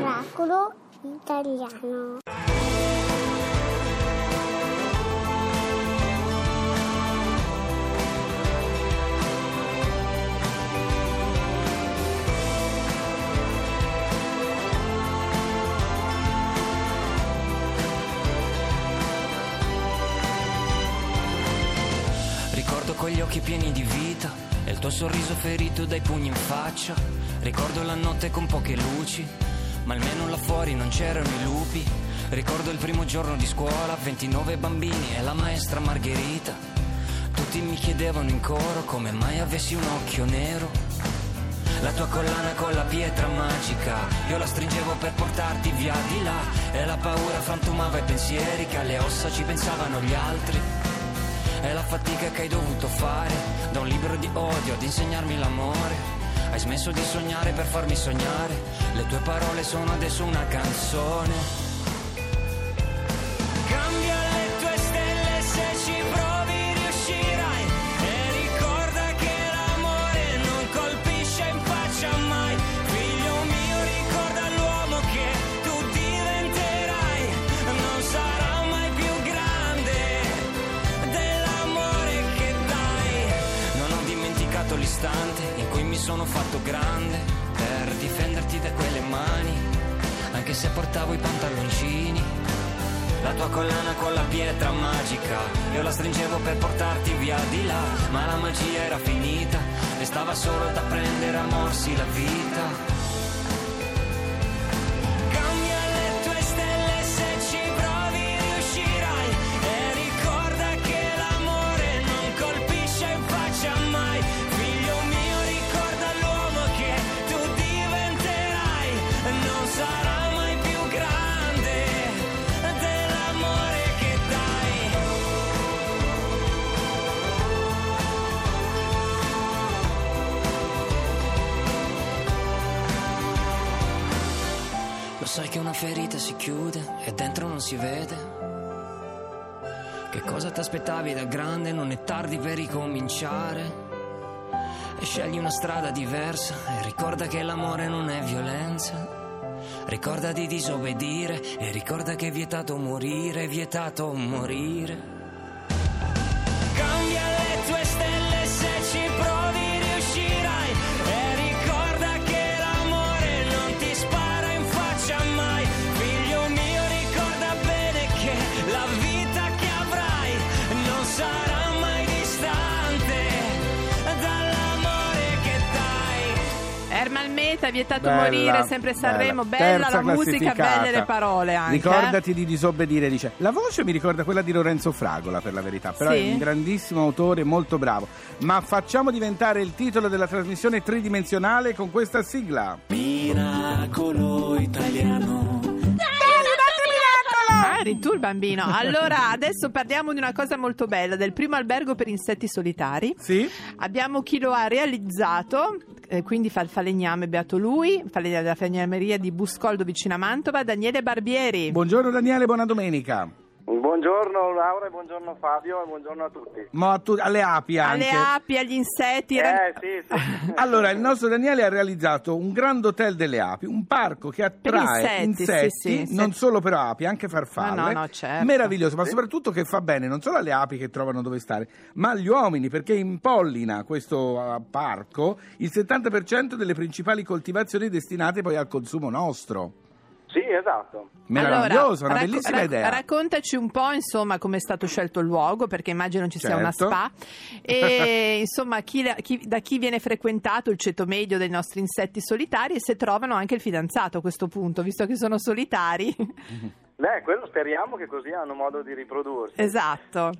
Oracolo italiano. Ricordo quegli occhi pieni di vita e il tuo sorriso ferito dai pugni in faccia. Ricordo la notte con poche luci, ma almeno là fuori non c'erano i lupi. Ricordo il primo giorno di scuola, 29 bambini e la maestra Margherita. Tutti mi chiedevano in coro come mai avessi un occhio nero. La tua collana con la pietra magica, io la stringevo per portarti via di là. E la paura frantumava i pensieri che alle ossa ci pensavano gli altri. È la fatica che hai dovuto fare Da un libro di odio ad insegnarmi l'amore. Hai smesso di sognare per farmi sognare Le tue parole sono adesso una canzone. Cambia portavo i pantaloncini. La tua collana con la pietra magica, io la stringevo per portarti via di là, ma la magia era finita e stava solo da prendere a morsi la vita. Che una ferita si chiude e dentro non si vede? Che cosa ti aspettavi da grande? Non è tardi per ricominciare. E scegli una strada diversa e ricorda che l'amore non è violenza. Ricorda di disobbedire e ricorda che è vietato morire, è vietato morire. Meta, vietato Bella, morire, sempre Sanremo, bella. bella, la musica, belle le parole anche. eh. Ricordati di disobbedire, dice. La voce mi ricorda quella di Lorenzo Fragola, per la verità, però Sì? è un grandissimo autore, molto bravo. Ma facciamo diventare il titolo della trasmissione tridimensionale con questa sigla. Miracolo italiano. Eri tu il bambino. Allora, adesso parliamo di una cosa molto bella, del primo albergo per insetti solitari. Sì? Abbiamo chi lo ha realizzato, eh, quindi fa il falegname, beato lui, falegname della falegnameria di Buscoldo vicino a Mantova, Daniele Barbieri. Buongiorno Daniele, buona domenica. Buongiorno Laura, e buongiorno Fabio e buongiorno a tutti. Ma a tu- alle api anche. Alle api, agli insetti. Eh sì, sì. Allora, il nostro Daniele ha realizzato un Grand Hotel delle api, un parco che attrae insetti, sì, sì, non solo per api, anche farfalle. No, no, certo. Meraviglioso, ma soprattutto che fa bene non solo alle api che trovano dove stare, ma agli uomini, perché impollina questo ah, parco il 70% delle principali coltivazioni destinate poi al consumo nostro. Sì, esatto. Meraviglioso, una racco- bellissima rac- idea. Raccontaci un po', insomma, come è stato scelto il luogo, perché immagino ci sia una Certo. spa. E insomma, chi, chi- da chi viene frequentato il ceto medio dei nostri insetti solitari e se trovano anche il fidanzato a questo punto, visto che sono solitari. Beh, quello speriamo che così hanno modo di riprodursi. esatto.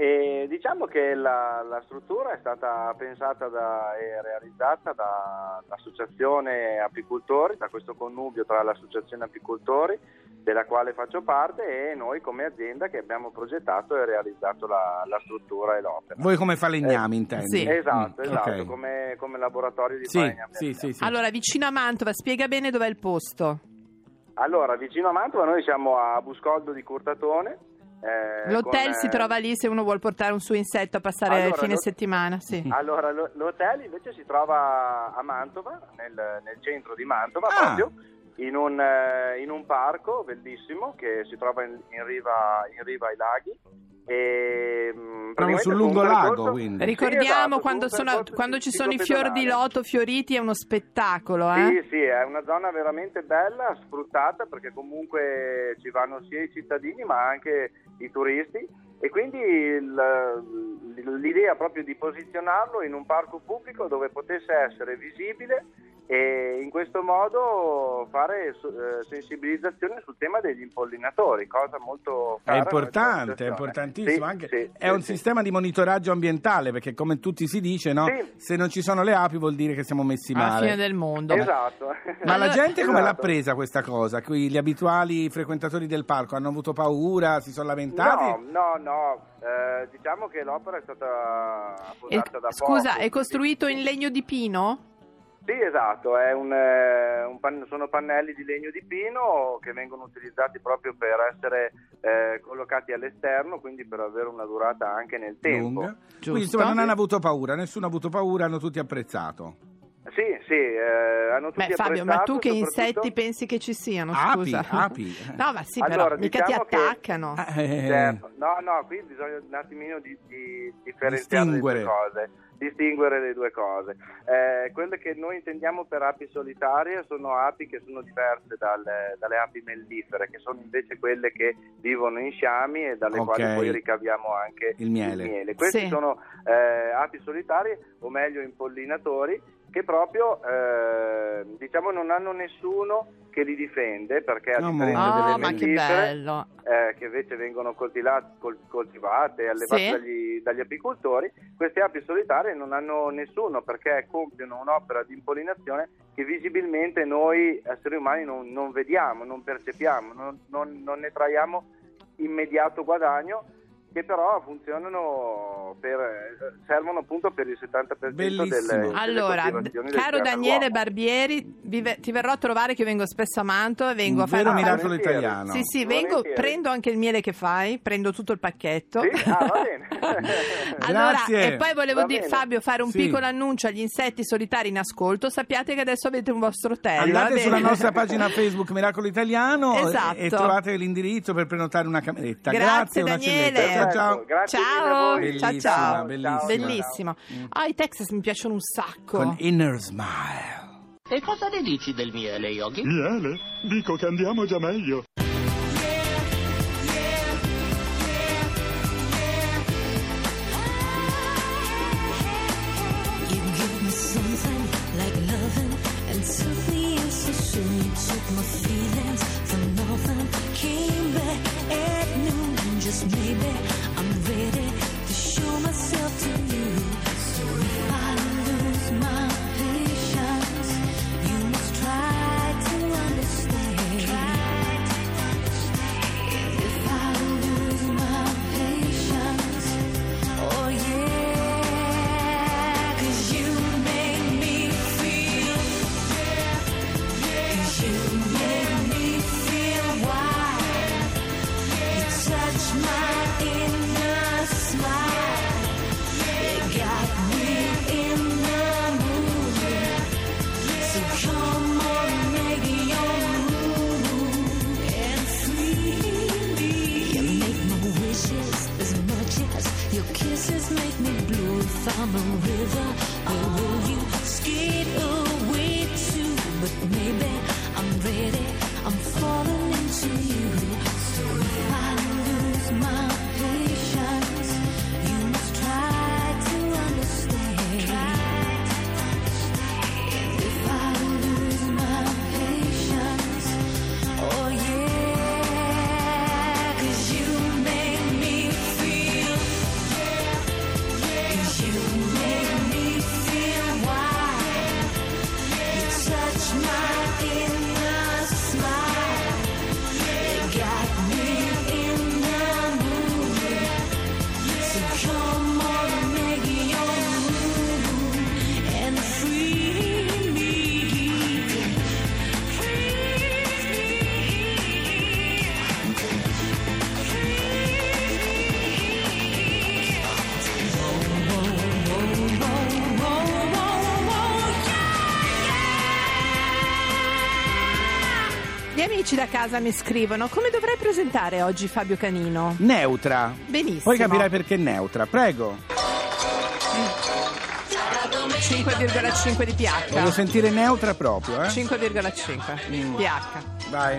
E diciamo che la, la struttura è stata pensata da- e realizzata dall'associazione apicoltori, da questo connubio tra l'associazione apicoltori della quale faccio parte e noi come azienda che abbiamo progettato e realizzato la, la struttura e l'opera. Voi come falegnami, Eh, intendi? sì. Esatto, Mm, esatto, ok. come, come laboratorio di Sì, falegname. sì, sì, sì. Allora, vicino a Mantova, spiega bene dov'è il posto. Allora, vicino a Mantova noi siamo a Buscoldo di Curtatone, eh, L'hotel con, si eh, trova lì se uno vuole portare un suo insetto a passare il Allora, fine lo- settimana. Sì. Allora, lo- l'hotel invece si trova a Mantova, nel, nel centro di Mantova Ah. proprio, in un, eh, in un parco bellissimo che si trova in, in riva, in riva ai laghi. E, mh, Proprio sul su un lungo lago, quindi. Sì, Ricordiamo esatto, su quando, sono- quando ci sono i fior di loto fioriti è uno spettacolo. Eh? Sì, sì, è una zona veramente bella, sfruttata perché comunque ci vanno sia i cittadini ma anche i turisti e quindi il- l'idea proprio di posizionarlo in un parco pubblico dove potesse essere visibile questo modo fare eh, sensibilizzazione sul tema degli impollinatori, cosa molto È importante, è importantissimo. Sì, anche, sì, è sì, un sì. sistema di monitoraggio ambientale perché, come tutti si dice, no? Sì. se non ci sono le api vuol dire che siamo messi Alla male. fine del mondo. Esatto. Ma la gente come l'ha Esatto. presa questa cosa? Qui Gli abituali frequentatori del parco hanno avuto paura, si sono lamentati? No, no, no, eh, diciamo che l'opera è stata appoggiata da scusa, poco. è costruito in legno di pino? Sì, esatto, è un, eh, un pan- sono pannelli di legno di pino che vengono utilizzati proprio per essere eh, collocati all'esterno, quindi per avere una durata anche nel tempo. Quindi insomma non hanno avuto paura, nessuno ha avuto paura, hanno tutti apprezzato. Sì, sì, eh, hanno tutti Beh, Fabio, ma tu che soprattutto- insetti pensi che ci siano? Api, Scusa. api. No, ma sì, Allora, però mica diciamo ti che- attaccano. Eh, Certo. No, no, qui bisogna un attimino di, di differenziare Distinguere. le cose, distinguere le due cose. Eh, quelle che noi intendiamo per api solitarie sono api che sono diverse dalle, dalle api mellifere, che sono invece quelle che vivono in sciami e dalle Ok. quali poi ricaviamo anche Il miele. Questi Sì. sono eh, api solitarie, o meglio impollinatori, che proprio eh, diciamo non hanno nessuno che li difende perché a No, differenza mo- delle Oh, ma che eh, che invece vengono coltivate, col- coltivate e allevate Sì. dagli, dagli apicoltori, queste api solitarie non hanno nessuno perché compiono un'opera di impollinazione che visibilmente noi esseri umani non, non vediamo, non percepiamo, non, non- non ne traiamo immediato guadagno che però funzionano per, servono appunto per il 70% delle, Bellissimo. delle Allora, coltivazioni del caro Daniele. Barbieri, vi ve- ti verrò a trovare che io vengo spesso a Mantova e vengo Un a fare un miracolo italiano. Sì, sì, vengo, Volentieri. prendo anche il miele che fai, prendo tutto il pacchetto. Sì? Ah, va bene. Allora, Grazie. e poi volevo dire. Fabio, fare un Sì. piccolo annuncio agli insetti solitari in ascolto. Sappiate che adesso avete un vostro hotel. Andate sulla nostra pagina Facebook Miracolo Italiano e- Esatto. e trovate l'indirizzo per prenotare una cameretta. Grazie, una Daniele. Celletta. Ciao ciao. Grazie mille a Ciao, voi. ciao, Bellissima, ciao. bellissima. Bellissimo. Ah, i Texas mi piacciono un sacco. Con Inner Smile. E cosa ne dici del miele, Yogi? Miele? Dico che andiamo già meglio. I'm amici da casa mi scrivono come dovrei presentare oggi Fabio Canino. Neutra. Benissimo. Poi capirai perché neutra. Prego. 5,5 di pH. Voglio sentire neutra proprio, eh? 5,5 pH. Vai.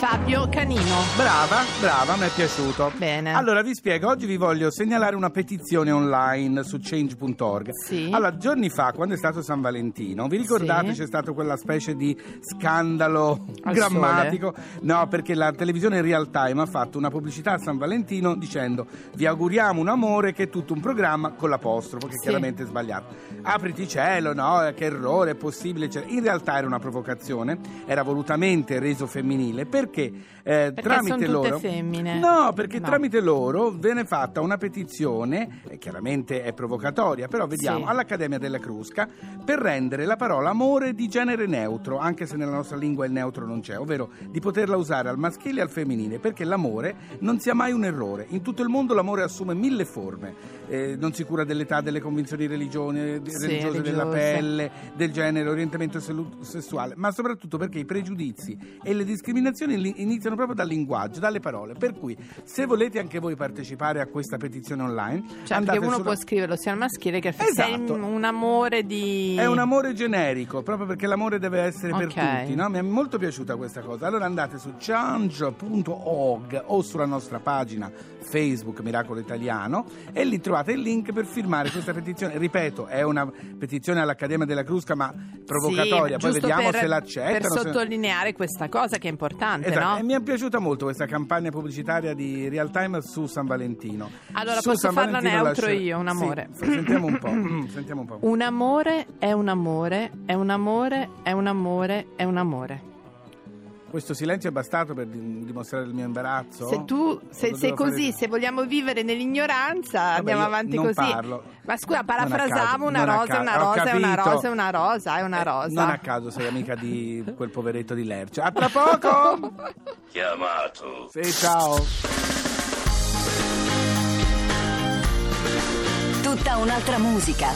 Fabio Canino. Brava, brava, mi è piaciuto. Bene. Allora vi spiego, oggi vi voglio segnalare una petizione online su change.org. Sì. Allora, giorni fa, quando è stato San Valentino, vi ricordate Sì. c'è stato quella specie di scandalo Al grammatico? No, perché la televisione Real Time ha fatto una pubblicità a San Valentino dicendo vi auguriamo un amore che è tutto un programma con l'apostrofo, che Sì. chiaramente è sbagliato. Apriti cielo, no, che errore, è possibile. In realtà era una provocazione, era volutamente reso femminile perché, eh, Perché tramite loro... femmine. No, perché No. tramite loro viene fatta una petizione, chiaramente è provocatoria, però vediamo, Sì. all'Accademia della Crusca, per rendere la parola amore di genere neutro, anche se nella nostra lingua il neutro non c'è, ovvero di poterla usare al maschile e al femminile, perché l'amore non sia mai un errore. In tutto il mondo l'amore assume mille forme, eh, non si cura dell'età, delle convinzioni religioni, Sì, religiose, della pelle, del genere, orientamento sessuale, ma soprattutto perché i pregiudizi e le discriminazioni iniziano proprio dal linguaggio, dalle parole. Per cui, se volete anche voi partecipare a questa petizione online, Cioè, andate perché uno sulla- può scriverlo sia al maschile che al Esatto. sei un amore di... È un amore generico, proprio perché l'amore deve essere per Ok. tutti, no? Mi è molto piaciuta questa cosa. Allora andate su change.org o sulla nostra pagina Facebook Miracolo Italiano e lì trovate il link per firmare questa petizione. Ripeto, è una petizione all'Accademia della Crusca, ma provocatoria. Sì, Poi vediamo per, se l'accettano. Per se- sottolineare questa cosa che è importante, Esatto, no? e mi è piaciuta molto questa campagna pubblicitaria di Real Time su San Valentino. Allora, Su posso San farla Valentino neutro lascia- io, un Sì, amore. f- sentiamo un po'. mm, sentiamo un po'. Un amore è un amore, è un amore, è un amore, è un amore. Questo silenzio è bastato per di- dimostrare il mio imbarazzo? Se tu se sei devo fare- così, se vogliamo vivere nell'ignoranza, Vabbè, andiamo avanti non così. parlo. Ma scusa, caso, una rosa, è una rosa, è una rosa, è una rosa, è una Eh, rosa. non a caso sei amica di quel poveretto di Lercia. A tra poco! Chiamato. sì, ciao! Tutta un'altra musica.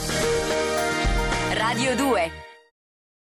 Radio 2